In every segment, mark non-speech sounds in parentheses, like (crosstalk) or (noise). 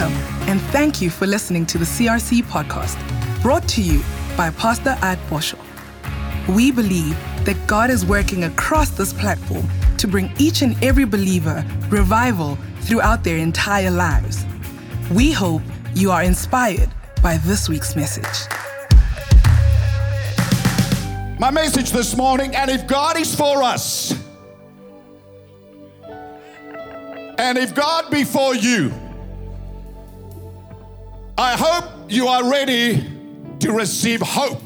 Welcome, and thank you for listening to the CRC podcast, brought to you by Pastor At Boshoff. We believe that God is working across this platform to bring each and every believer revival throughout their entire lives. We hope you are inspired by this week's message. My message this morning, and if God is for us, and if God be for you, I hope you are ready to receive hope.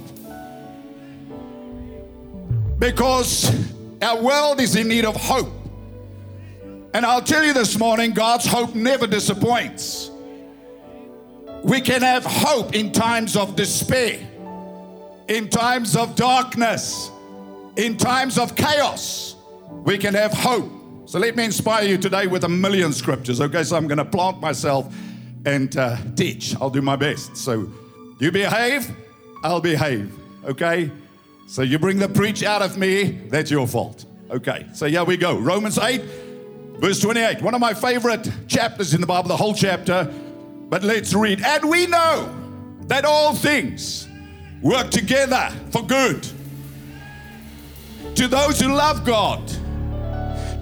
Because our world is in need of hope. And I'll tell you this morning God's hope never disappoints. We can have hope in times of despair, in times of darkness, in times of chaos. We can have hope. So let me inspire you today with a million scriptures. Okay, so I'm going to plant myself and uh, teach. I'll do my best. So you behave, I'll behave. Okay? So you bring the preach out of me, that's your fault. Okay, so here we go. Romans 8, verse 28. One of my favorite chapters in the Bible, the whole chapter. But let's read. And we know that all things work together for good to those who love God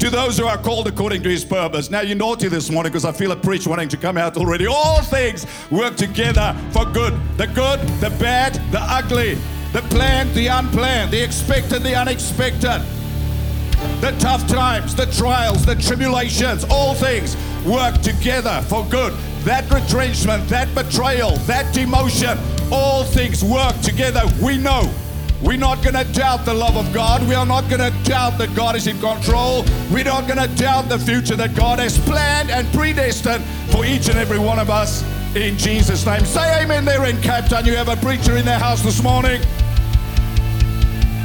to those who are called according to his purpose. Now, you're naughty this morning because I feel a preach wanting to come out already. All things work together for good the good, the bad, the ugly, the planned, the unplanned, the expected, the unexpected, the tough times, the trials, the tribulations. All things work together for good. That retrenchment, that betrayal, that demotion, all things work together. We know we're not going to doubt the love of God. We are not going to doubt that God is in control. We're not going to doubt the future that God has planned and predestined for each and every one of us in Jesus' name. Say amen there in Cape Town. You have a preacher in their house this morning.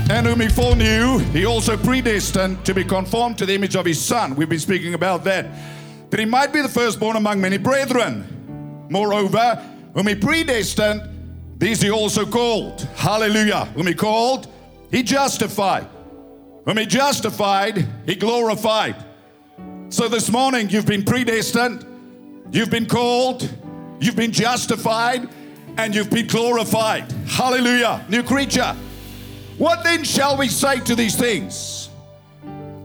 And whom he foreknew, he also predestined to be conformed to the image of his son. We've been speaking about that. That he might be the firstborn among many brethren. Moreover, whom he predestined, these he also called. Hallelujah. Whom he called, he justified. Whom he justified, he glorified. So this morning, you've been predestined, you've been called, you've been justified, and you've been glorified. Hallelujah. New creature. What then shall we say to these things?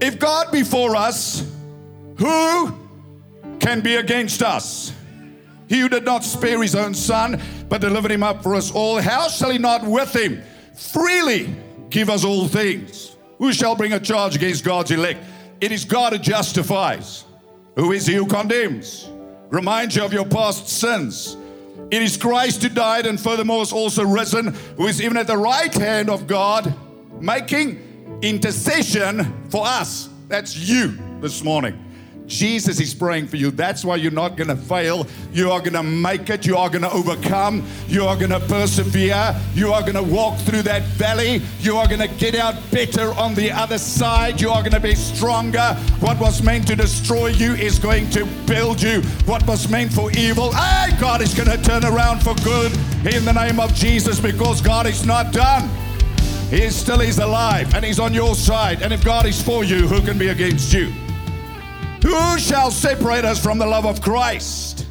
If God be for us, who can be against us? He who did not spare his own son, but delivered him up for us all, how shall he not with him freely give us all things? Who shall bring a charge against God's elect? It is God who justifies. Who is he who condemns? Reminds you of your past sins. It is Christ who died and furthermore is also risen, who is even at the right hand of God, making intercession for us. That's you this morning. Jesus is praying for you. That's why you're not going to fail. You are going to make it. You are going to overcome. You are going to persevere. You are going to walk through that valley. You are going to get out better on the other side. You are going to be stronger. What was meant to destroy you is going to build you. What was meant for evil, hey, God is going to turn around for good in the name of Jesus because God is not done. He is still is alive and he's on your side. And if God is for you, who can be against you? Who shall separate us from the love of Christ?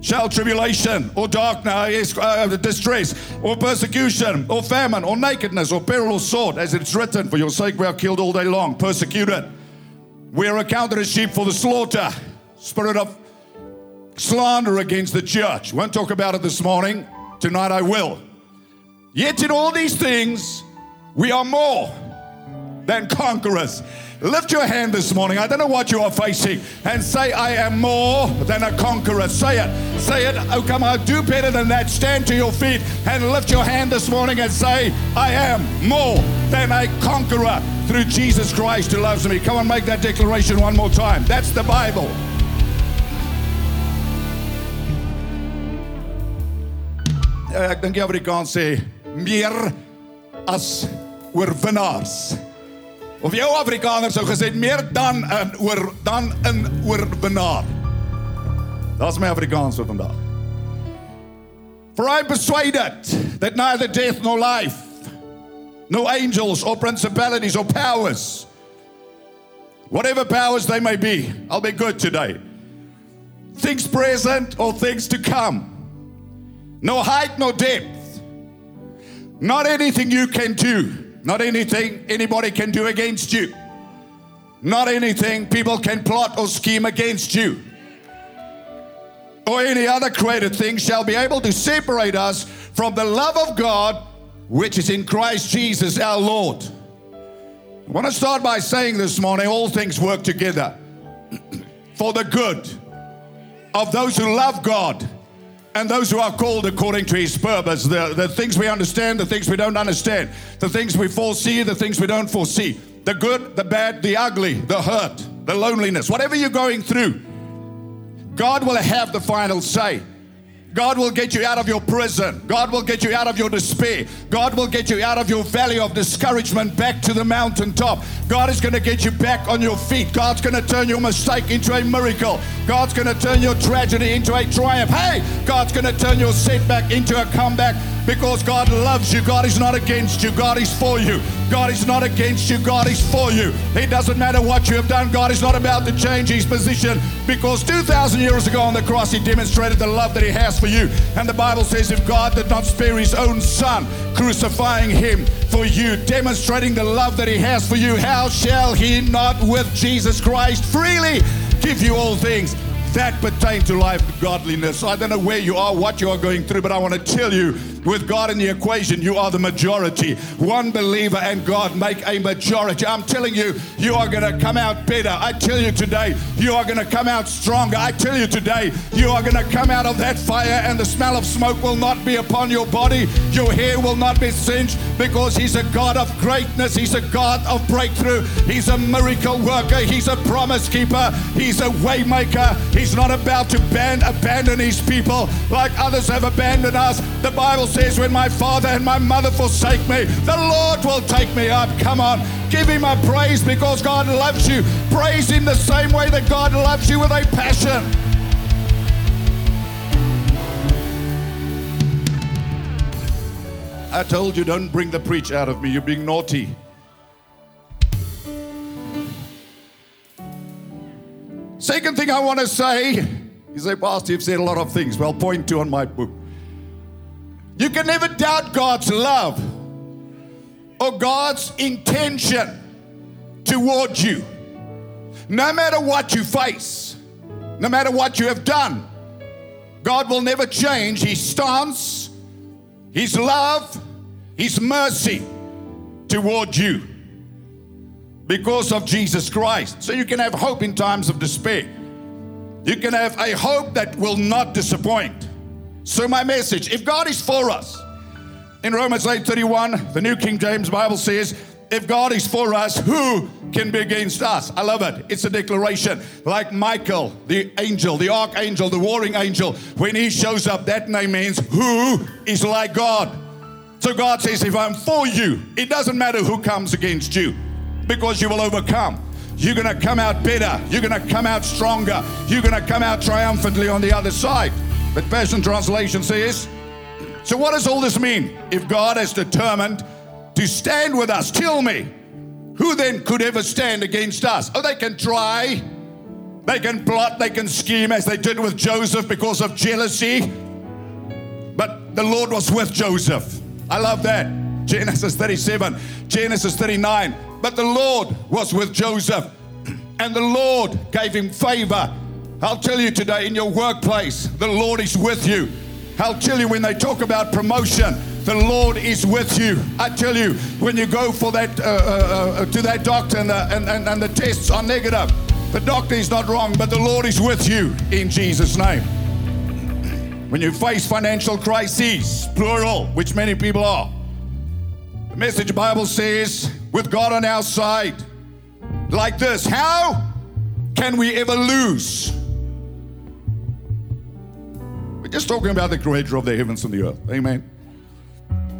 Shall tribulation or darkness, uh, distress or persecution or famine or nakedness or peril or sword, as it's written, for your sake we are killed all day long, persecuted. We are accounted as sheep for the slaughter. Spirit of slander against the church. Won't talk about it this morning. Tonight I will. Yet in all these things, we are more than conquerors Lift your hand this morning. I don't know what you are facing and say, I am more than a conqueror. Say it. Say it. Oh, come on. Do better than that. Stand to your feet and lift your hand this morning and say, I am more than a conqueror through Jesus Christ who loves me. Come on, make that declaration one more time. That's the Bible. Uh, ek dink die Afrikaans sê meer as oorwinnaars. Of jou Afrikaner sou gesê meer dan in oor dan in oorwinnaar. Daar's my Afrikaans vir vandag. For I persuaded that neither death nor life, no angels or principalities or powers, whatever powers they may be, I'll be good today. things present or things to come. No height, no depth. Not anything you can do. Not anything anybody can do against you. Not anything people can plot or scheme against you. Or any other created thing shall be able to separate us from the love of God which is in Christ Jesus our Lord. I want to start by saying this morning all things work together (clears throat) for the good of those who love God and those who are called according to his purpose. The, the things we understand, the things we don't understand, the things we foresee, the things we don't foresee, the good, the bad, the ugly, the hurt, the loneliness, whatever you're going through, God will have the final say. God will get you out of your prison. God will get you out of your despair. God will get you out of your valley of discouragement back to the mountaintop. God is going to get you back on your feet. God's going to turn your mistake into a miracle. God's going to turn your tragedy into a triumph. Hey, God's going to turn your setback into a comeback because God loves you. God is not against you. God is for you. God is not against you. God is for you. It doesn't matter what you have done. God is not about to change his position because 2,000 years ago on the cross, he demonstrated the love that he has for you. And the Bible says, if God did not spare his own son, crucifying him for you, demonstrating the love that he has for you, how shall he not with Jesus Christ freely give you all things? that pertain to life godliness. I don't know where you are, what you are going through, but I want to tell you with God in the equation, you are the majority. One believer and God make a majority. I'm telling you, you are going to come out better. I tell you today, you are going to come out stronger. I tell you today, you are going to come out of that fire and the smell of smoke will not be upon your body. Your hair will not be singed because He's a God of greatness. He's a God of breakthrough. He's a miracle worker. He's a promise keeper. He's a waymaker. He's not about to ban- abandon His people like others have abandoned us. The Bible says, When my father and my mother forsake me, the Lord will take me up. Come on, give him a praise because God loves you. Praise him the same way that God loves you with a passion. I told you, don't bring the preach out of me. You're being naughty. Second thing I want to say, you say, Pastor, you've said a lot of things. Well, point two on my book. You can never doubt God's love or God's intention towards you. No matter what you face, no matter what you have done, God will never change His stance, His love, His mercy toward you because of Jesus Christ. So you can have hope in times of despair. You can have a hope that will not disappoint. So my message, if God is for us, in Romans 8:31, the New King James Bible says, if God is for us, who can be against us? I love it. It's a declaration. Like Michael, the angel, the archangel, the warring angel, when he shows up, that name means who is like God. So God says, if I'm for you, it doesn't matter who comes against you because you will overcome. You're going to come out better. You're going to come out stronger. You're going to come out triumphantly on the other side. But Passion Translation says, So what does all this mean? If God has determined to stand with us, tell me, who then could ever stand against us? Oh, they can try, they can plot, they can scheme as they did with Joseph because of jealousy. But the Lord was with Joseph. I love that. Genesis 37, Genesis 39. But the Lord was with Joseph, (clears throat) and the Lord gave him favor I'll tell you today in your workplace, the Lord is with you. I'll tell you when they talk about promotion, the Lord is with you. I tell you, when you go for that uh, uh, uh, to that doctor and the, and, and, and the tests are negative, the doctor is not wrong, but the Lord is with you in Jesus' name. When you face financial crises, plural, which many people are, the message Bible says, with God on our side, like this, how can we ever lose? We're just talking about the creator of the heavens and the earth. Amen.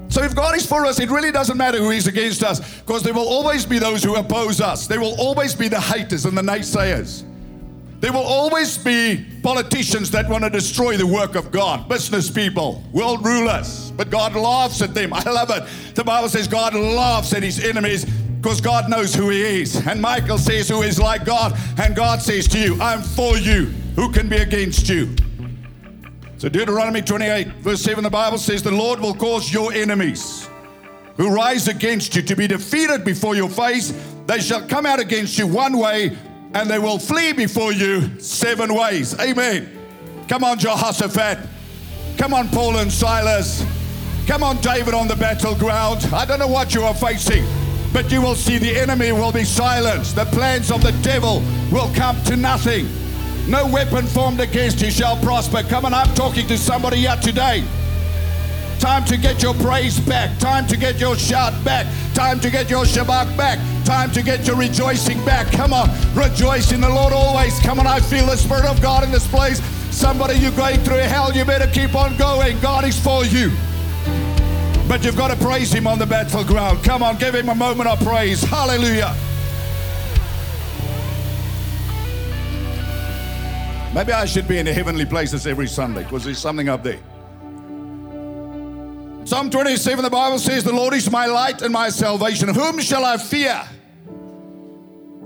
So if God is for us, it really doesn't matter who is against us because there will always be those who oppose us. There will always be the haters and the naysayers. There will always be politicians that want to destroy the work of God, business people, world rulers, but God laughs at them. (laughs) I love it. The Bible says God laughs at his enemies Because God knows who He is. And Michael says, Who is like God? And God says to you, I'm for you. Who can be against you? So, Deuteronomy 28, verse 7, the Bible says, The Lord will cause your enemies who rise against you to be defeated before your face. They shall come out against you one way, and they will flee before you seven ways. Amen. Come on, Jehoshaphat. Come on, Paul and Silas. Come on, David on the battleground. I don't know what you are facing, but you will see the enemy will be silenced. The plans of the devil will come to nothing. No weapon formed against you shall prosper. Come on, I'm talking to somebody here today. Time to get your praise back. Time to get your shout back. Time to get your shabach back. Time to get your rejoicing back. Come on, rejoice in the Lord always. Come on, I feel the Spirit of God in this place. Somebody, you're going through hell, you better keep on going. God is for you. But you've got to praise Him on the battleground. Come on, give Him a moment of praise. Hallelujah. Maybe I should be in the heavenly places every Sunday because there's something up there. Psalm 27, the Bible says, The Lord is my light and my salvation. Whom shall I fear?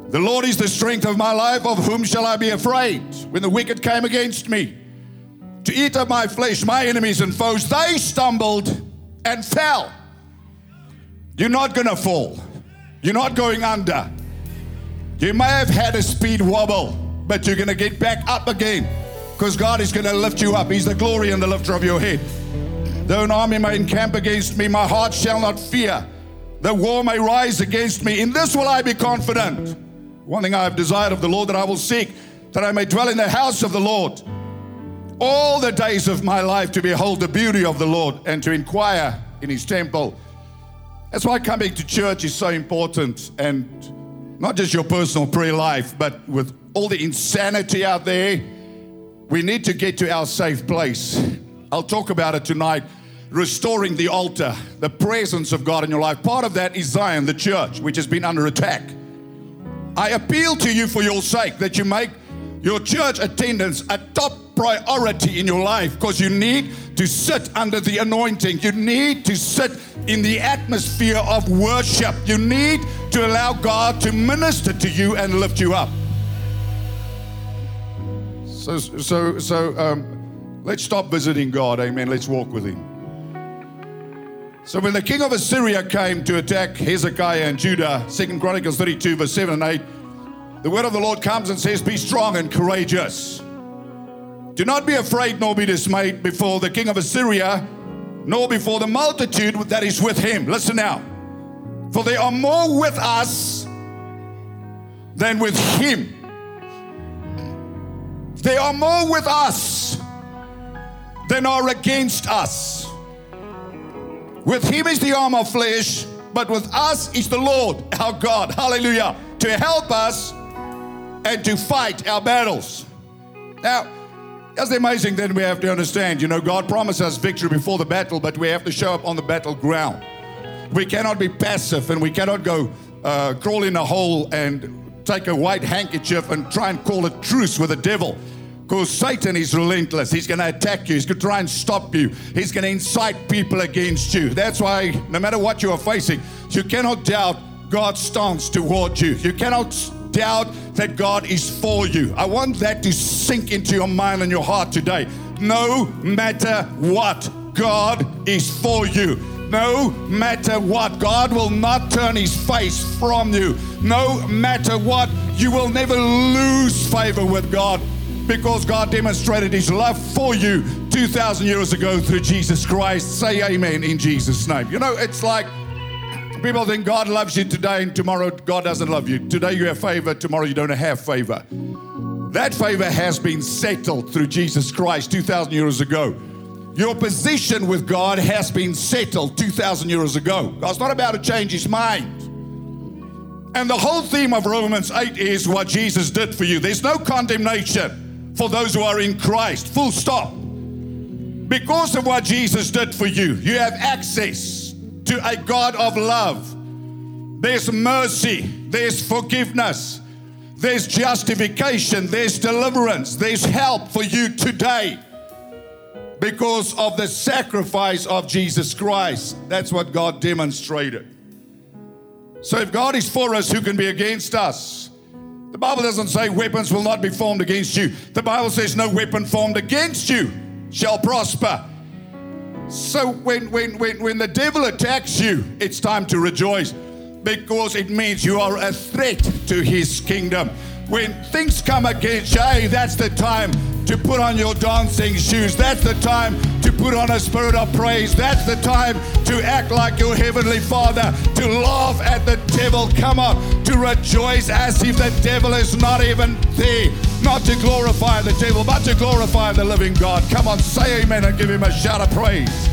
The Lord is the strength of my life. Of whom shall I be afraid? When the wicked came against me to eat up my flesh, my enemies and foes, they stumbled and fell. You're not going to fall. You're not going under. You may have had a speed wobble but you're going to get back up again because God is going to lift you up. He's the glory and the lifter of your head. Though an army may encamp against me, my heart shall not fear. The war may rise against me. In this will I be confident. One thing I have desired of the Lord that I will seek, that I may dwell in the house of the Lord all the days of my life to behold the beauty of the Lord and to inquire in his temple. That's why coming to church is so important and not just your personal prayer life, but with all the insanity out there, we need to get to our safe place. I'll talk about it tonight. Restoring the altar, the presence of God in your life. Part of that is Zion, the church, which has been under attack. I appeal to you for your sake that you make your church attendance a top priority in your life because you need to sit under the anointing. You need to sit in the atmosphere of worship. You need to allow God to minister to you and lift you up. So, so, so um, let's stop visiting God. Amen. Let's walk with Him. So when the king of Assyria came to attack Hezekiah and Judah, Second Chronicles 32, verse 7 and 8, the word of the Lord comes and says, Be strong and courageous. Do not be afraid nor be dismayed before the king of Assyria, nor before the multitude that is with him. Listen now. For they are more with us than with him. They are more with us than are against us. With him is the arm of flesh, but with us is the Lord our God. Hallelujah. To help us and to fight our battles. Now, that's the amazing thing we have to understand. You know, God promised us victory before the battle, but we have to show up on the battleground. We cannot be passive and we cannot go uh, crawl in a hole and take a white handkerchief and try and call a truce with the devil. Because Satan is relentless. He's going to attack you. He's going to try and stop you. He's going to incite people against you. That's why, no matter what you are facing, you cannot doubt God's stance toward you. You cannot doubt that God is for you. I want that to sink into your mind and your heart today. No matter what, God is for you. No matter what, God will not turn his face from you. No matter what, you will never lose favor with God because God demonstrated his love for you 2,000 years ago through Jesus Christ. Say amen in Jesus' name. You know, it's like people think God loves you today and tomorrow God doesn't love you. Today you have favor, tomorrow you don't have favor. That favor has been settled through Jesus Christ 2,000 years ago. Your position with God has been settled 2,000 years ago. God's not about to change his mind. And the whole theme of Romans 8 is what Jesus did for you. There's no condemnation for those who are in Christ. Full stop. Because of what Jesus did for you, you have access to a God of love. There's mercy, there's forgiveness, there's justification, there's deliverance, there's help for you today because of the sacrifice of Jesus Christ. That's what God demonstrated. So if God is for us, who can be against us? The Bible doesn't say weapons will not be formed against you. The Bible says no weapon formed against you shall prosper. So when, when, when, when the devil attacks you, it's time to rejoice because it means you are a threat to his kingdom. When things come against you, hey, that's the time to put on your dancing shoes. That's the time to put on a spirit of praise. That's the time to act like your heavenly Father, to laugh at the devil. Come on, to rejoice as if the devil is not even there. Not to glorify the devil, but to glorify the living God. Come on, say amen and give him a shout of praise.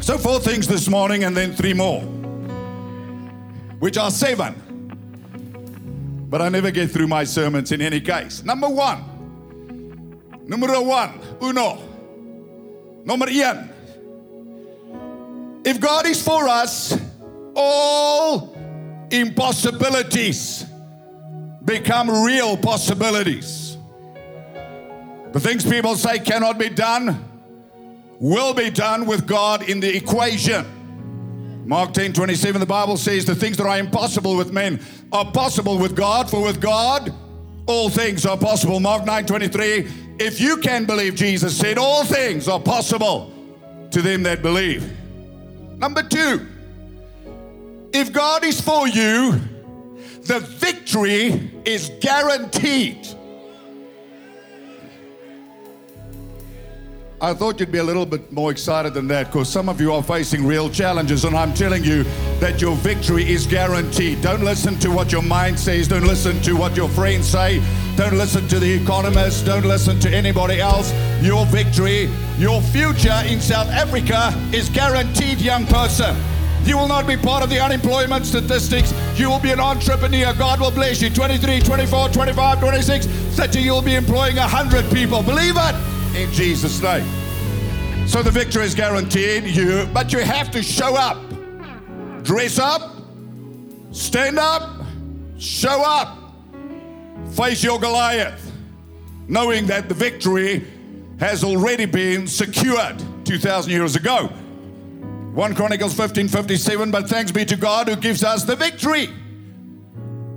So, four things this morning and then three more, which are seven. But I never get through my sermons in any case. Number one. Numero one. Uno. Number one. If God is for us, all impossibilities become real possibilities. The things people say cannot be done will be done with God in the equation. Mark 10 27, the Bible says, The things that are impossible with men are possible with God, for with God all things are possible. Mark 9 23, if you can believe, Jesus said, all things are possible to them that believe. Number two, if God is for you, the victory is guaranteed. I thought you'd be a little bit more excited than that because some of you are facing real challenges, and I'm telling you that your victory is guaranteed. Don't listen to what your mind says, don't listen to what your friends say, don't listen to the economists, don't listen to anybody else. Your victory, your future in South Africa is guaranteed, young person. You will not be part of the unemployment statistics. You will be an entrepreneur. God will bless you. 23, 24, 25, 26, 30. You'll be employing 100 people. Believe it in Jesus' name. So the victory is guaranteed you, but you have to show up. Dress up, stand up, show up. Face your Goliath, knowing that the victory has already been secured 2,000 years ago. 1 Chronicles 15 57, but thanks be to God who gives us the victory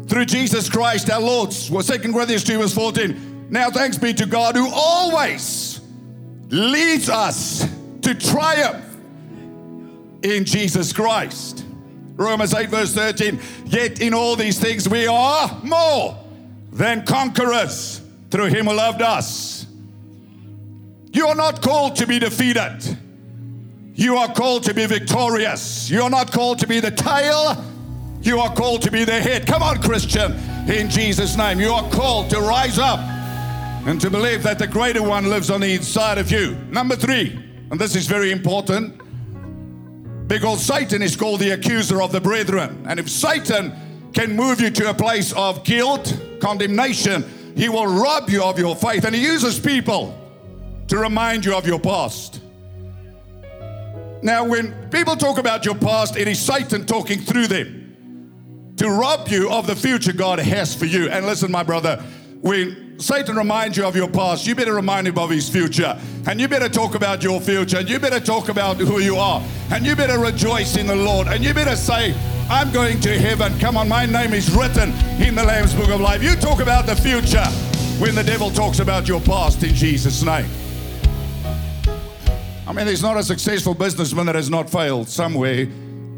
through Jesus Christ our Lord. Well, 2 Corinthians 2 verse 14. Now thanks be to God who always leads us to triumph in Jesus Christ. Romans 8 verse 13. Yet in all these things we are more than conquerors through him who loved us. You are not called to be defeated. You are called to be victorious. You are not called to be the tail. You are called to be the head. Come on, Christian, in Jesus' name. You are called to rise up and to believe that the greater one lives on the inside of you. Number three, and this is very important because Satan is called the accuser of the brethren. And if Satan can move you to a place of guilt, condemnation, he will rob you of your faith. And he uses people to remind you of your past. Now, when people talk about your past, it is Satan talking through them to rob you of the future God has for you. And listen, my brother, when Satan reminds you of your past, you better remind him of his future. And you better talk about your future. And you better talk about who you are. And you better rejoice in the Lord. And you better say, I'm going to heaven. Come on, my name is written in the Lamb's Book of Life. You talk about the future when the devil talks about your past in Jesus' name. I mean, there's not a successful businessman that has not failed somewhere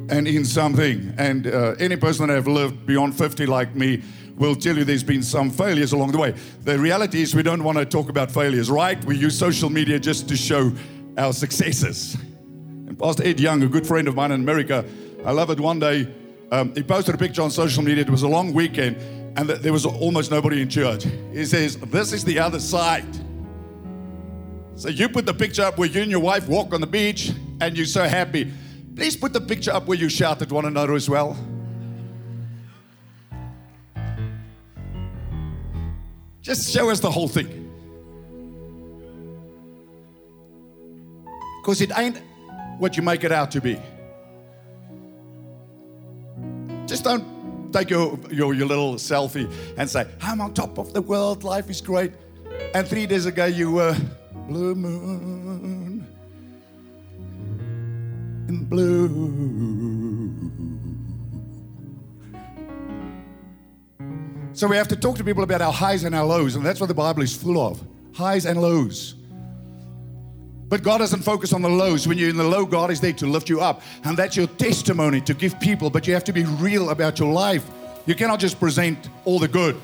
and in something. And uh, any person that have lived beyond 50 like me will tell you there's been some failures along the way. The reality is we don't want to talk about failures, right? We use social media just to show our successes. And Pastor Ed Young, a good friend of mine in America, I love it. One day, um, he posted a picture on social media. It was a long weekend, and th- there was almost nobody in church. He says, This is the other side. So you put the picture up where you and your wife walk on the beach and you're so happy. Please put the picture up where you shout at one another as well. Just show us the whole thing. Because it ain't what you make it out to be. Just don't take your, your, your little selfie and say, I'm on top of the world, life is great. And three days ago you were blue moon. And blue. So we have to talk to people about our highs and our lows, and that's what the Bible is full of highs and lows. But God doesn't focus on the lows. When you're in the low, God is there to lift you up. And that's your testimony to give people, but you have to be real about your life. You cannot just present all the good.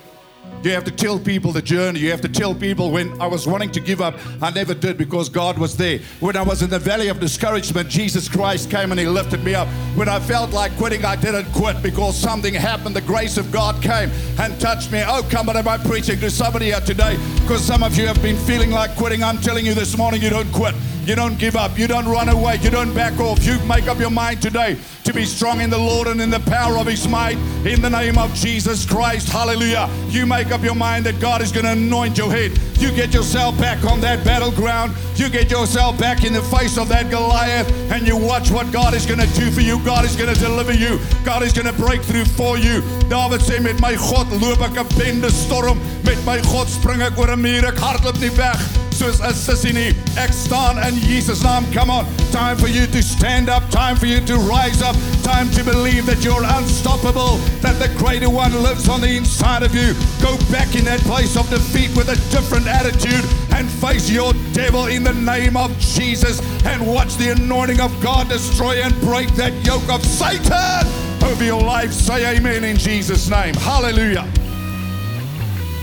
You have to tell people the journey. You have to tell people when I was wanting to give up, I never did because God was there. When I was in the valley of discouragement, Jesus Christ came and He lifted me up. When I felt like quitting, I didn't quit because something happened. The grace of God came and touched me. Oh, come on, am I preaching to somebody here today? Because some of you have been feeling like quitting. I'm telling you this morning, you don't quit. You don't give up. You don't run away. You don't back off. You make up your mind today to be strong in the Lord and in the power of His might in the name of Jesus Christ. Hallelujah. You make up your mind that God is going to anoint your head. You get yourself back on that battleground. You get yourself back in the face of that Goliath and you watch what God is going to do for you. God is going to deliver you. God is going to break through for you. David sê met my God loop ek 'n bende storm. Met my God spring ek oor 'n muur. Ek hardloop nie weg 'n sissie nie. Ek staan in Jesus naam. Come on. Time for you to stand up. Time for you to rise up. Time to believe that you're unstoppable. That the greater one lives on the inside of you. Go back in that place of defeat with a different attitude and face your devil in the name of Jesus and watch the anointing of God destroy and break that yoke of Satan over your life. Say amen in Jesus' name. Hallelujah.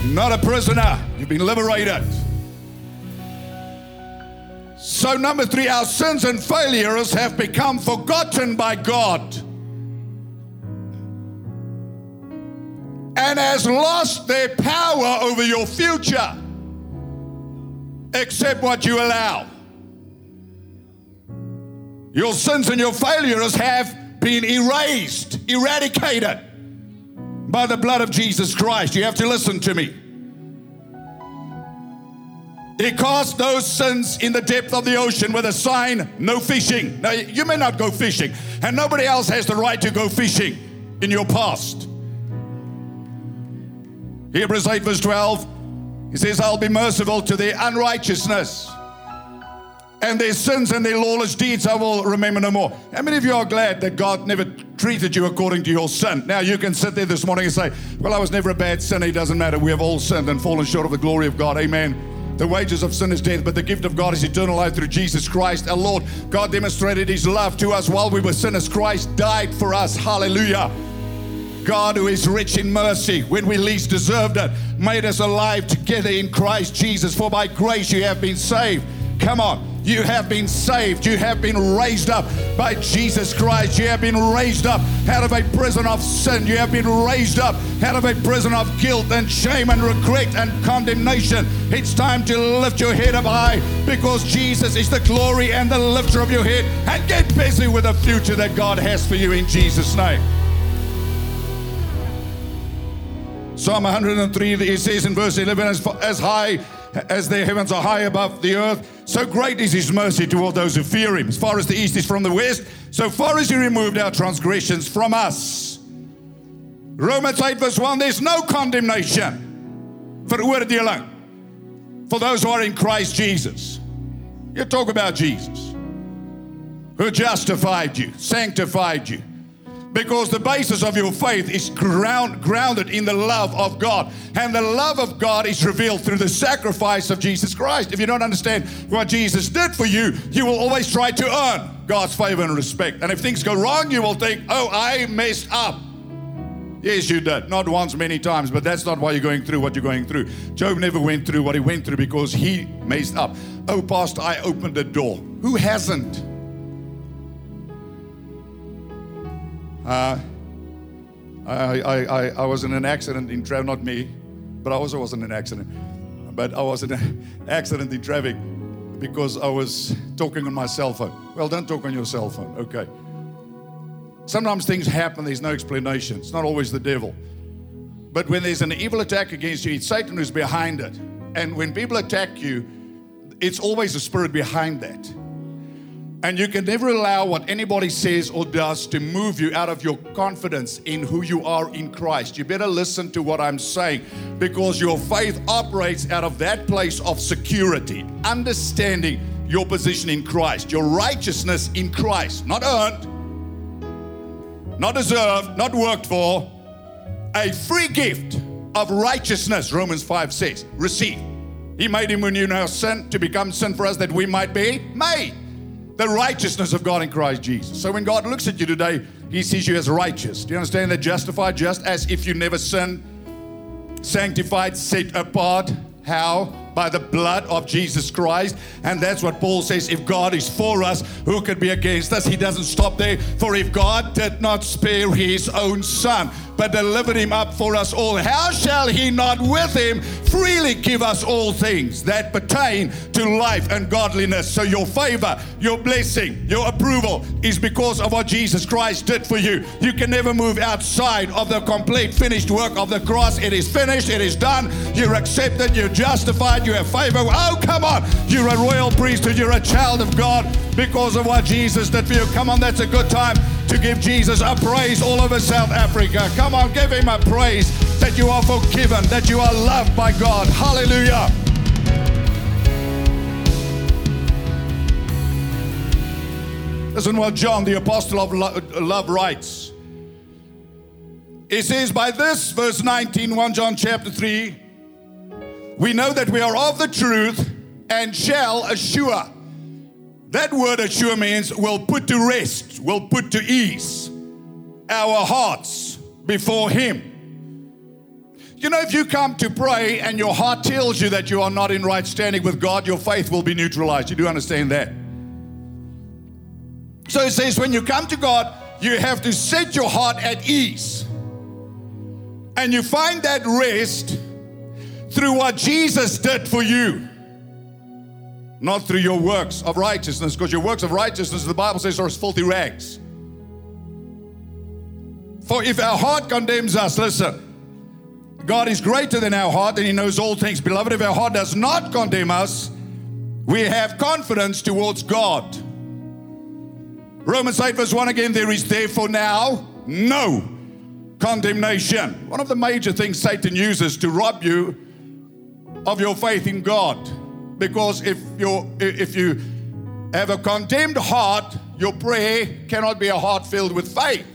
Not a prisoner. You've been liberated. So, number three, our sins and failures have become forgotten by God and has lost their power over your future, except what you allow. Your sins and your failures have been erased, eradicated by the blood of Jesus Christ. You have to listen to me. He cast those sins in the depth of the ocean with a sign no fishing. Now, you may not go fishing, and nobody else has the right to go fishing in your past. Hebrews 8, verse 12, he says, I'll be merciful to their unrighteousness and their sins and their lawless deeds I will remember no more. How many of you are glad that God never treated you according to your sin? Now you can sit there this morning and say, Well, I was never a bad sinner. It doesn't matter. We have all sinned and fallen short of the glory of God. Amen. The wages of sin is death, but the gift of God is eternal life through Jesus Christ our Lord. God demonstrated his love to us while we were sinners. Christ died for us. Hallelujah. God, who is rich in mercy, when we least deserved it, made us alive together in Christ Jesus. For by grace you have been saved. Come on. You have been saved. You have been raised up by Jesus Christ. You have been raised up out of a prison of sin. You have been raised up out of a prison of guilt and shame and regret and condemnation. It's time to lift your head up high because Jesus is the glory and the lifter of your head. And get busy with the future that God has for you in Jesus' name. Psalm 103, it says in verse 11, as, as high as the heavens are high above the earth, so great is his mercy toward those who fear him. As far as the east is from the west, so far as he removed our transgressions from us. Romans 8, verse 1 there's no condemnation for oordeling for those who are in Christ Jesus. You talk about Jesus, who justified you, sanctified you because the basis of your faith is ground, grounded in the love of God. And the love of God is revealed through the sacrifice of Jesus Christ. If you don't understand what Jesus did for you, you will always try to earn God's favor and respect. And if things go wrong, you will think, oh, I messed up. Yes, you did. Not once, many times, but that's not why you're going through what you're going through. Job never went through what he went through because he messed up. Oh, Pastor, I opened the door. Who hasn't? Uh, I, I, I, was in an accident in traffic, not me, but I also was in an accident. But I was in an (laughs) accident in traffic because I was talking on my cell phone. Well, don't talk on your cell phone, okay. Sometimes things happen, there's no explanation. It's not always the devil. But when there's an evil attack against you, it's Satan who's behind it. And when people attack you, it's always a spirit behind that. And you can never allow what anybody says or does to move you out of your confidence in who you are in Christ. You better listen to what I'm saying because your faith operates out of that place of security, understanding your position in Christ, your righteousness in Christ, not earned, not deserved, not worked for, a free gift of righteousness, Romans 5 says, receive. He made him who knew no sin to become sin for us that we might be made. The righteousness of God in Christ Jesus. So when God looks at you today, he sees you as righteous. Do you understand that? Justified, just as if you never sinned, sanctified, set apart. How? By the blood of Jesus Christ. And that's what Paul says if God is for us, who could be against us? He doesn't stop there. For if God did not spare his own son, but delivered him up for us all, how shall he not with him freely give us all things that pertain to life and godliness? So your favor, your blessing, your approval is because of what Jesus Christ did for you. You can never move outside of the complete finished work of the cross. It is finished, it is done. You're accepted, you're justified, you have favor. Oh, come on. You're a royal priesthood, you're a child of God because of what Jesus did for you. Come on, that's a good time to give Jesus a praise all over South Africa. Come on, give him a praise that you are forgiven, that you are loved by God. Hallelujah. Listen what John, the apostle of love, writes. He says, By this, verse 19, 1 John chapter 3, we know that we are of the truth and shall assure. That word assure means will put to rest, will put to ease our hearts before Him. You know, if you come to pray and your heart tells you that you are not in right standing with God, your faith will be neutralized. You do understand that? So it says, when you come to God, you have to set your heart at ease. And you find that rest through what Jesus did for you, not through your works of righteousness, because your works of righteousness, the Bible says, are as filthy rags. For if our heart condemns us, listen, God is greater than our heart and He knows all things. Beloved, if our heart does not condemn us, we have confidence towards God. Romans 8, verse 1 again, there is therefore now no condemnation. One of the major things Satan uses to rob you of your faith in God. Because if you if you have a condemned heart, your prayer cannot be a heart filled with faith.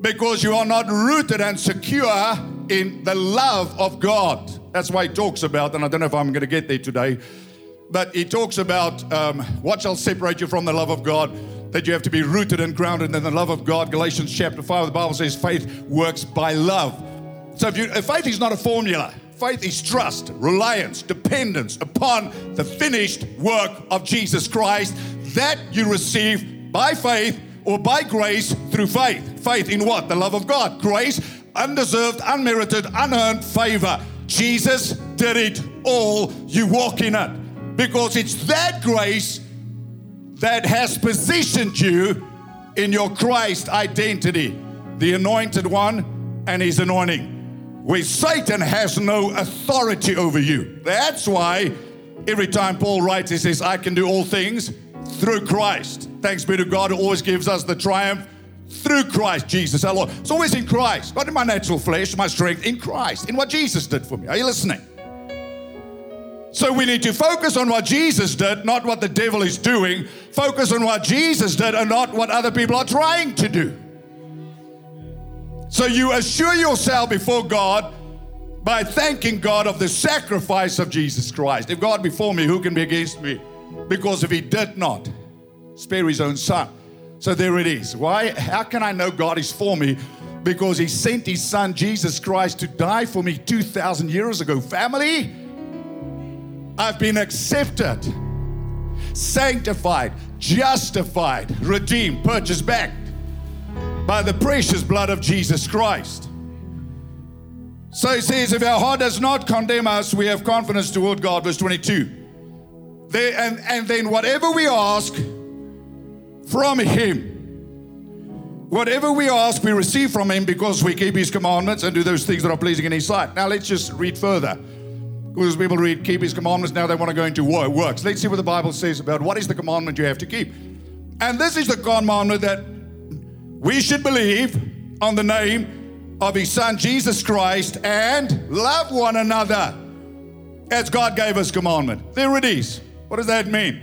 Because you are not rooted and secure in the love of God. That's why he talks about, and I don't know if I'm going to get there today, but he talks about um, what shall separate you from the love of God that you have to be rooted and grounded in the love of God. Galatians chapter 5, the Bible says faith works by love. So if, you, if faith is not a formula, faith is trust, reliance, dependence upon the finished work of Jesus Christ that you receive by faith or by grace through faith. Faith in what? The love of God. Grace undeserved, unmerited, unearned favor. Jesus did it all. You walk in it because it's that grace that has positioned you in your Christ identity, the anointed one and his anointing, where Satan has no authority over you. That's why every time Paul writes, he says, I can do all things through Christ. Thanks be to God who always gives us the triumph through Christ Jesus our Lord. It's always in Christ, not in my natural flesh, my strength, in Christ, in what Jesus did for me. Are you listening? So we need to focus on what Jesus did, not what the devil is doing. Focus on what Jesus did and not what other people are trying to do. So you assure yourself before God by thanking God of the sacrifice of Jesus Christ. If God before me, who can be against me? Because if he did not spare his own son, so there it is. Why? How can I know God is for me? Because He sent His Son, Jesus Christ, to die for me 2,000 years ago. Family, I've been accepted, sanctified, justified, redeemed, purchased back by the precious blood of Jesus Christ. So he says, if our heart does not condemn us, we have confidence toward God. Verse 22. They, and, and then whatever we ask, from Him. Whatever we ask, we receive from Him because we keep His commandments and do those things that are pleasing in His sight. Now, let's just read further. Because people read, keep His commandments, now they want to go into works. Let's see what the Bible says about what is the commandment you have to keep. And this is the commandment that we should believe on the name of His Son, Jesus Christ, and love one another as God gave us commandment. There it is. What does that mean?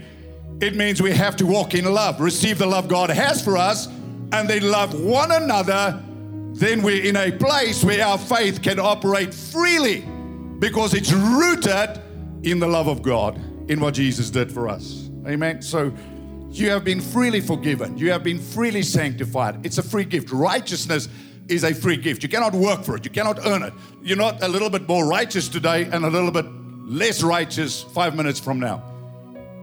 It means we have to walk in love, receive the love God has for us, and then love one another. Then we're in a place where our faith can operate freely because it's rooted in the love of God, in what Jesus did for us. Amen. So you have been freely forgiven, you have been freely sanctified. It's a free gift. Righteousness is a free gift. You cannot work for it, you cannot earn it. You're not a little bit more righteous today and a little bit less righteous five minutes from now.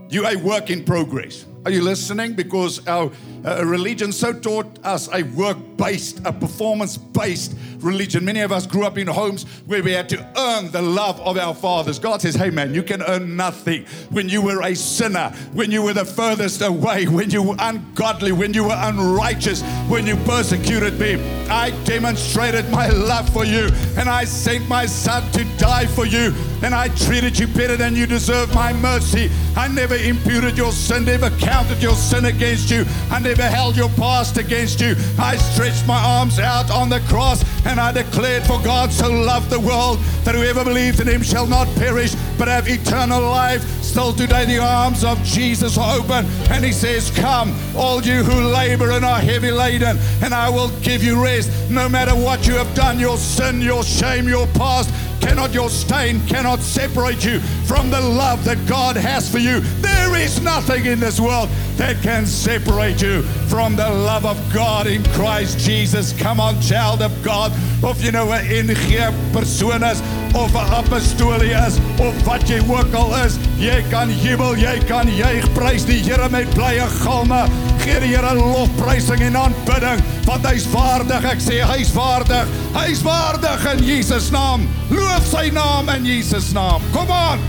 You are a work in progress. Are you listening? Because our uh, religion so taught us a work based, a performance based religion. Many of us grew up in homes where we had to earn the love of our fathers. God says, hey man, you can earn nothing. When you were a sinner, when you were the furthest away, when you were ungodly, when you were unrighteous, when you persecuted me, I demonstrated my love for you and I sent my son to die for you and I treated you better than you deserve my mercy. I never imputed your sin, never counted your sin against you. and never held your past against you. I stretched my arms out on the cross and I declared, For God so loved the world that whoever believes in him shall not perish but have eternal life. Still today, the arms of Jesus are open and he says, Come, all you who labor and are heavy laden, and I will give you rest. No matter what you have done, your sin, your shame, your past, cannot your stain cannot separate you from the love that God has for you. There is nothing in this world that can separate you from the love of God in Christ Jesus. Come on, child of God. Of jy nou 'n NG persoon is of 'n apostolie is of wat jy ook al is, jy kan jubel, jy kan juig, prys die Here met blye galme. Gee die Here lofprysing en aanbidding, want hy's waardig. Ek sê hy's waardig. Hy's waardig in Jesus naam. Loof sy naam in Jesus naam. Kom aan.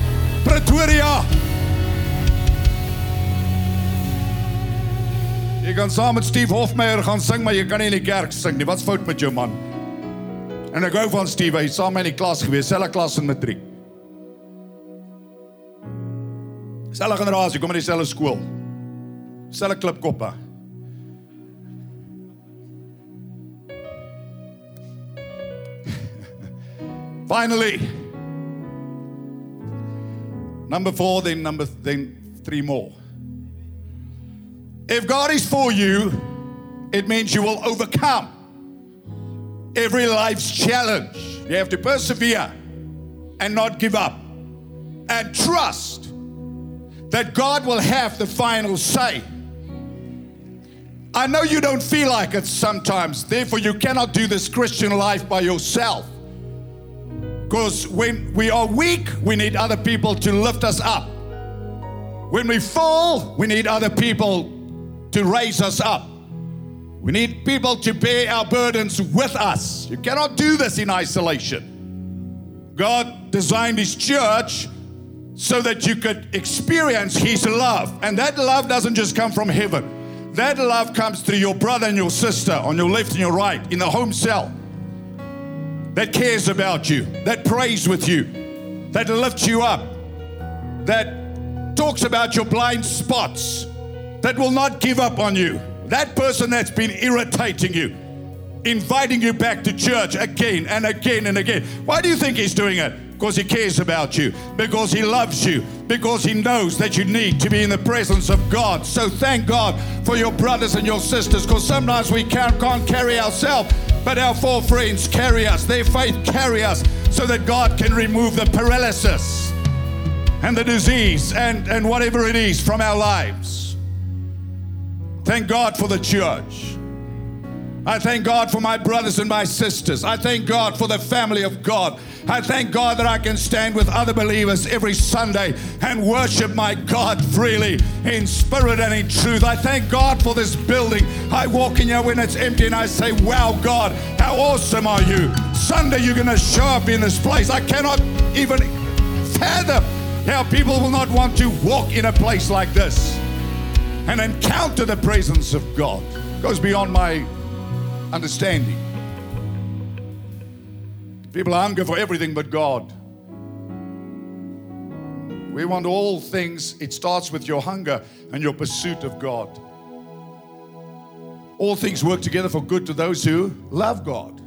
Pretoria. Jy kan saam met Steve Hofmeyer gaan sing, maar jy kan nie in die kerk sing nie. Wat's fout met jou man? En ek hou van Steve, hy saam met my in die klas gewees, selfe klas in matriek. Selfe generasie, kom in dieselfde skool. Selfe klipkoppe. (laughs) Finally. Number 4 then number then 3 more. If God is for you, it means you will overcome every life's challenge. You have to persevere and not give up. And trust that God will have the final say. I know you don't feel like it sometimes, therefore, you cannot do this Christian life by yourself. Because when we are weak, we need other people to lift us up. When we fall, we need other people to raise us up. We need people to bear our burdens with us. You cannot do this in isolation. God designed His church so that you could experience His love. And that love doesn't just come from heaven, that love comes through your brother and your sister on your left and your right in the home cell that cares about you, that prays with you, that lifts you up, that talks about your blind spots, that will not give up on you. That person that's been irritating you, inviting you back to church again and again and again. Why do you think he's doing it? Because he cares about you, because he loves you, because he knows that you need to be in the presence of God. So thank God for your brothers and your sisters, because sometimes we can't, can't carry ourselves, but our four friends carry us. Their faith carry us so that God can remove the paralysis and the disease and, and whatever it is from our lives. Thank God for the church. I thank God for my brothers and my sisters. I thank God for the family of God. I thank God that I can stand with other believers every Sunday and worship my God freely in spirit and in truth. I thank God for this building. I walk in here when it's empty and I say, Wow, God, how awesome are you? Sunday, you're going to show up in this place. I cannot even fathom how people will not want to walk in a place like this and encounter the presence of God. Goes beyond my understanding. People hunger for everything but God. We want all things. It starts with your hunger and your pursuit of God. All things work together for good to those who love God,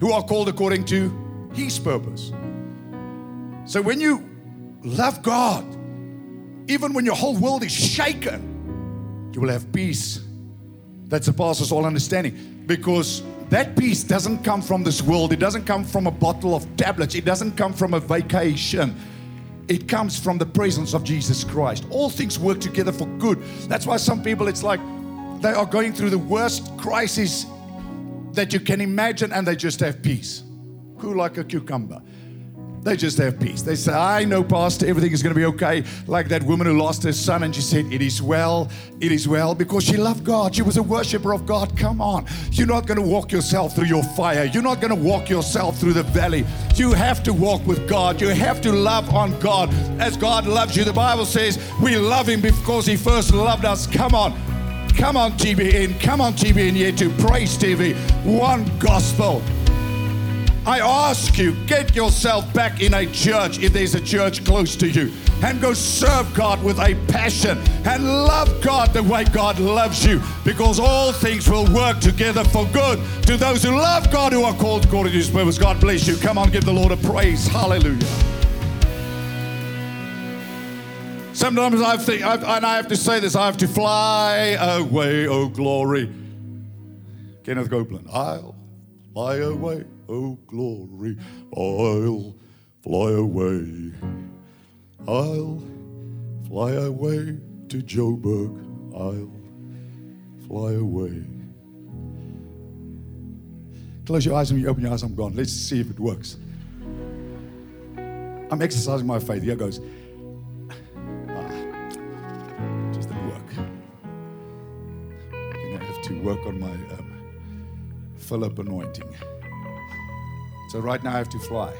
who are called according to His purpose. So when you love God, even when your whole world is shaken, you will have peace that surpasses all understanding. Because that peace doesn't come from this world, it doesn't come from a bottle of tablets, it doesn't come from a vacation. It comes from the presence of Jesus Christ. All things work together for good. That's why some people, it's like they are going through the worst crisis that you can imagine and they just have peace. Cool like a cucumber. They just have peace. They say, I know, Pastor, everything is going to be okay. Like that woman who lost her son and she said, It is well, it is well, because she loved God. She was a worshiper of God. Come on. You're not going to walk yourself through your fire. You're not going to walk yourself through the valley. You have to walk with God. You have to love on God as God loves you. The Bible says we love Him because He first loved us. Come on. Come on, TBN. Come on, TBN here to Praise TV. One gospel. I ask you, get yourself back in a church if there's a church close to you and go serve God with a passion and love God the way God loves you because all things will work together for good to those who love God who are called according to his purpose. God bless you. Come on, give the Lord a praise. Hallelujah. Sometimes I think, I've, and I have to say this, I have to fly away, oh glory. Kenneth Copeland, I'll fly away oh glory, I'll fly away. I'll fly away to Joburg. I'll fly away. Close your eyes and you open your eyes, I'm gone. Let's see if it works. I'm exercising my faith. Here goes. Ah, just didn't work. I'm going to have to work on my um, Philip anointing. So right now I have to fly.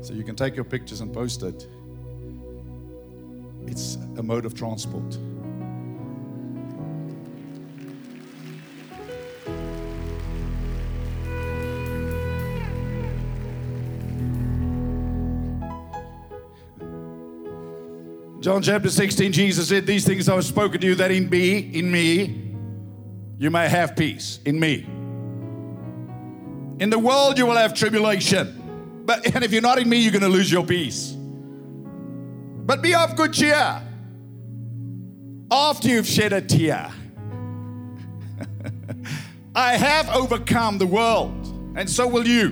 So you can take your pictures and post it. It's a mode of transport. John chapter 16, Jesus said, These things I have spoken to you that in me, in me, you may have peace. In me. In the world, you will have tribulation. But, and if you're not in me, you're going to lose your peace. But be of good cheer after you've shed a tear. (laughs) I have overcome the world, and so will you.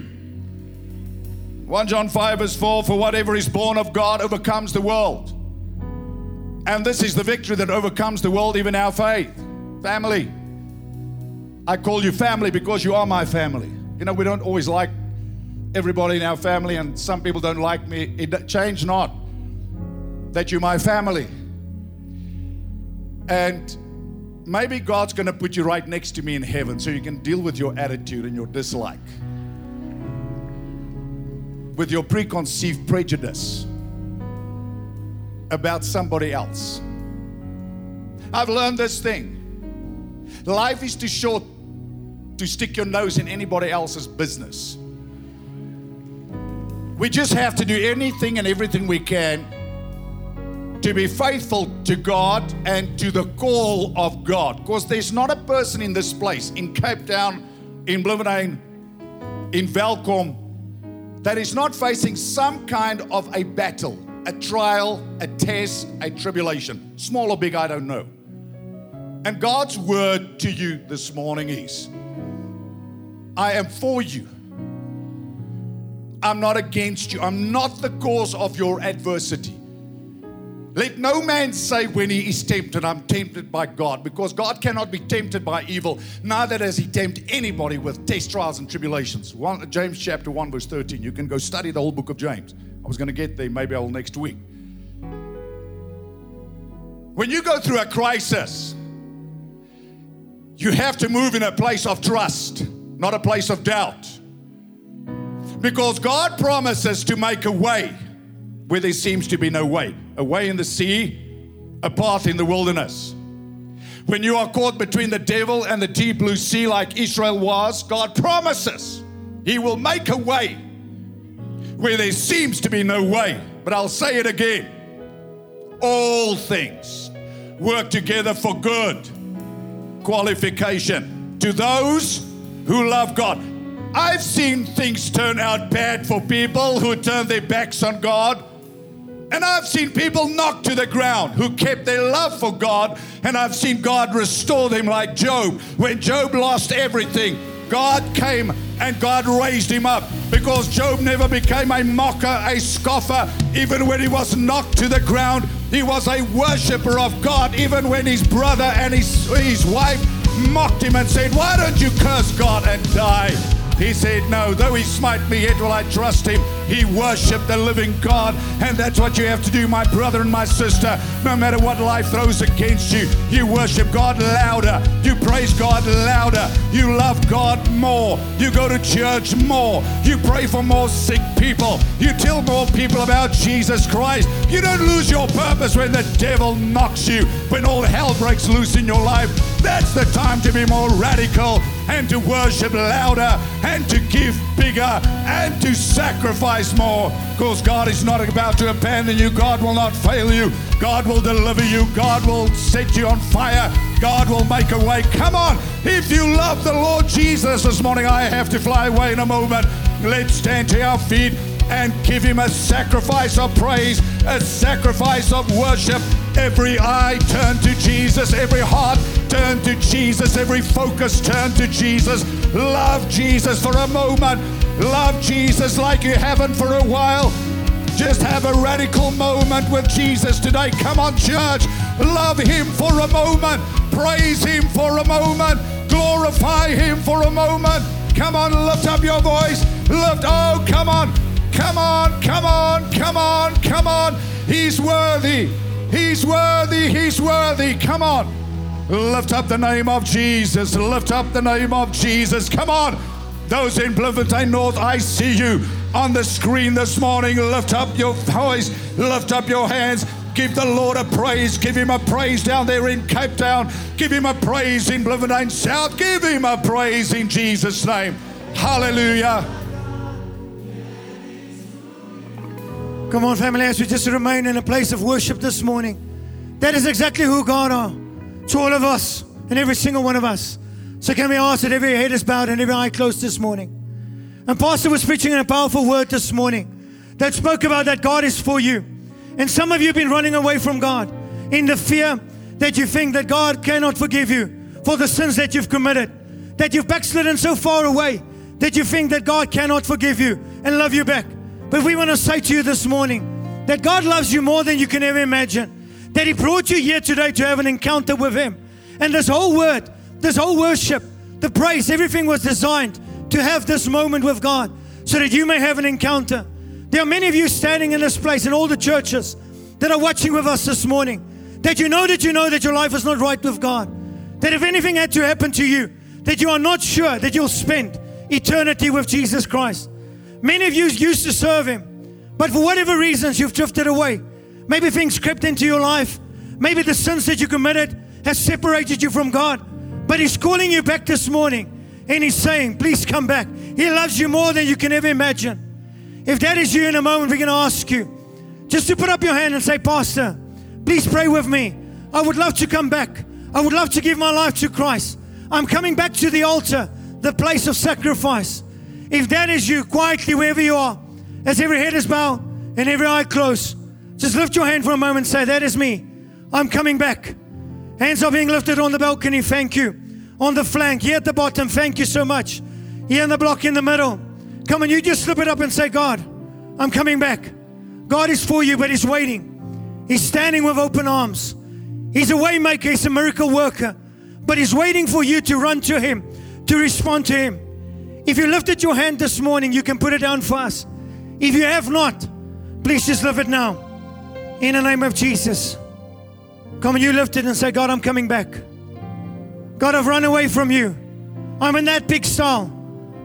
1 John 5, verse 4 For whatever is born of God overcomes the world. And this is the victory that overcomes the world, even our faith. Family. I call you family because you are my family. You know, we don't always like everybody in our family, and some people don't like me. It change not that you're my family. And maybe God's going to put you right next to me in heaven so you can deal with your attitude and your dislike, with your preconceived prejudice about somebody else. I've learned this thing life is too short to stick your nose in anybody else's business. We just have to do anything and everything we can to be faithful to God and to the call of God. Because there's not a person in this place, in Cape Town, in Bloemfontein, in Welkom, that is not facing some kind of a battle, a trial, a test, a tribulation. Small or big, I don't know. And God's word to you this morning is I am for you. I'm not against you. I'm not the cause of your adversity. Let no man say when he is tempted, I'm tempted by God, because God cannot be tempted by evil, neither does he tempt anybody with test trials and tribulations. One, James chapter 1, verse 13. You can go study the whole book of James. I was going to get there, maybe I'll next week. When you go through a crisis, you have to move in a place of trust not a place of doubt. Because God promises to make a way where there seems to be no way a way in the sea, a path in the wilderness. When you are caught between the devil and the deep blue sea, like Israel was, God promises He will make a way where there seems to be no way. But I'll say it again all things work together for good. Qualification to those who love God. I've seen things turn out bad for people who turn their backs on God. And I've seen people knocked to the ground who kept their love for God, and I've seen God restore them like Job. When Job lost everything, God came and God raised him up because Job never became a mocker, a scoffer. Even when he was knocked to the ground, he was a worshiper of God. Even when his brother and his, his wife mocked him and said, Why don't you curse God and die? He said, No, though he smite me, yet will I trust him. He worshiped the living God. And that's what you have to do, my brother and my sister. No matter what life throws against you, you worship God louder. You praise God louder. You love God more. You go to church more. You pray for more sick people. You tell more people about Jesus Christ. You don't lose your purpose when the devil knocks you, when all hell breaks loose in your life. That's the time to be more radical and to worship louder and to give bigger and to sacrifice more. Because God is not about to abandon you. God will not fail you. God will deliver you. God will set you on fire. God will make a way. Come on. If you love the Lord Jesus this morning, I have to fly away in a moment. Let's stand to our feet and give him a sacrifice of praise, a sacrifice of worship. Every eye turn to Jesus, every heart turn to Jesus, every focus turn to Jesus. Love Jesus for a moment. Love Jesus like you haven't for a while. Just have a radical moment with Jesus today. Come on, church. Love Him for a moment. Praise Him for a moment. Glorify Him for a moment. Come on, lift up your voice. Lift, oh, come on. Come on, come on, come on, come on. He's worthy. He's worthy. He's worthy. Come on. Lift up the name of Jesus. Lift up the name of Jesus. Come on. Those in Bloemfontein North, I see you on the screen this morning. Lift up your voice. Lift up your hands. Give the Lord a praise. Give him a praise down there in Cape Town. Give him a praise in Bloemfontein South. Give him a praise in Jesus' name. Hallelujah. Come on, family, as we just remain in a place of worship this morning. That is exactly who God are to all of us and every single one of us. So can we ask that every head is bowed and every eye closed this morning? And Pastor was preaching a powerful word this morning that spoke about that God is for you. And some of you have been running away from God in the fear that you think that God cannot forgive you for the sins that you've committed, that you've backslidden so far away that you think that God cannot forgive you and love you back. But we want to say to you this morning that God loves you more than you can ever imagine. That He brought you here today to have an encounter with Him. And this whole word, this whole worship, the praise, everything was designed to have this moment with God so that you may have an encounter. There are many of you standing in this place in all the churches that are watching with us this morning that you know that you know that your life is not right with God. That if anything had to happen to you, that you are not sure that you'll spend eternity with Jesus Christ. Many of you used to serve Him, but for whatever reasons you've drifted away. Maybe things crept into your life. Maybe the sins that you committed has separated you from God. But He's calling you back this morning and He's saying, Please come back. He loves you more than you can ever imagine. If that is you in a moment, we're going to ask you just to put up your hand and say, Pastor, please pray with me. I would love to come back. I would love to give my life to Christ. I'm coming back to the altar, the place of sacrifice. If that is you, quietly, wherever you are, as every head is bowed and every eye closed, just lift your hand for a moment and say, That is me. I'm coming back. Hands are being lifted on the balcony. Thank you. On the flank, here at the bottom, thank you so much. Here in the block in the middle. Come on, you just slip it up and say, God, I'm coming back. God is for you, but He's waiting. He's standing with open arms. He's a waymaker, He's a miracle worker, but He's waiting for you to run to Him, to respond to Him. If you lifted your hand this morning, you can put it down for us. If you have not, please just lift it now. In the name of Jesus. Come on, you lift it and say, God, I'm coming back. God, I've run away from you. I'm in that big stall.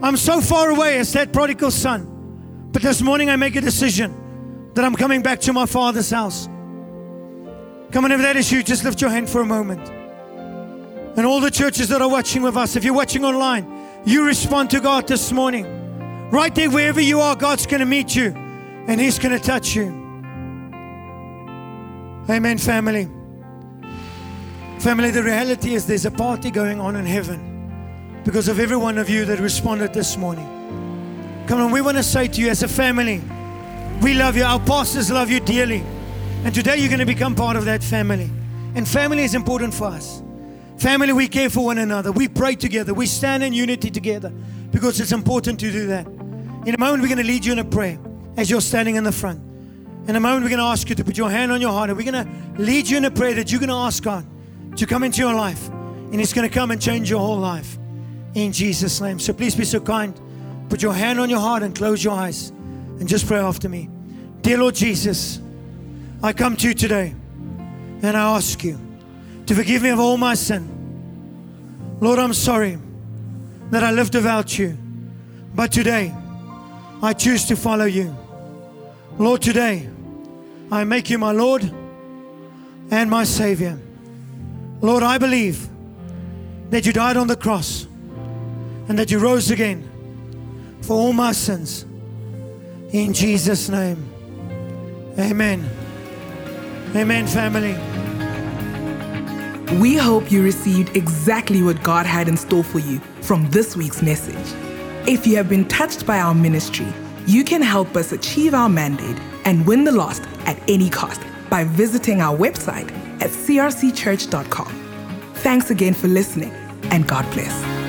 I'm so far away as that prodigal son. But this morning I make a decision that I'm coming back to my father's house. Come on, if that is you, just lift your hand for a moment. And all the churches that are watching with us, if you're watching online, you respond to God this morning. Right there, wherever you are, God's going to meet you and He's going to touch you. Amen, family. Family, the reality is there's a party going on in heaven because of every one of you that responded this morning. Come on, we want to say to you as a family, We love you. Our pastors love you dearly. And today you're going to become part of that family. And family is important for us. Family, we care for one another. We pray together. We stand in unity together because it's important to do that. In a moment, we're going to lead you in a prayer as you're standing in the front. In a moment, we're going to ask you to put your hand on your heart and we're going to lead you in a prayer that you're going to ask God to come into your life. And He's going to come and change your whole life in Jesus' name. So please be so kind. Put your hand on your heart and close your eyes and just pray after me. Dear Lord Jesus, I come to you today and I ask you to forgive me of all my sin. Lord, I'm sorry that I lived without you. But today, I choose to follow you. Lord, today, I make you my Lord and my Savior. Lord, I believe that you died on the cross and that you rose again for all my sins. In Jesus' name. Amen. Amen, family. We hope you received exactly what God had in store for you from this week's message. If you have been touched by our ministry, you can help us achieve our mandate and win the lost at any cost by visiting our website at crcchurch.com. Thanks again for listening, and God bless.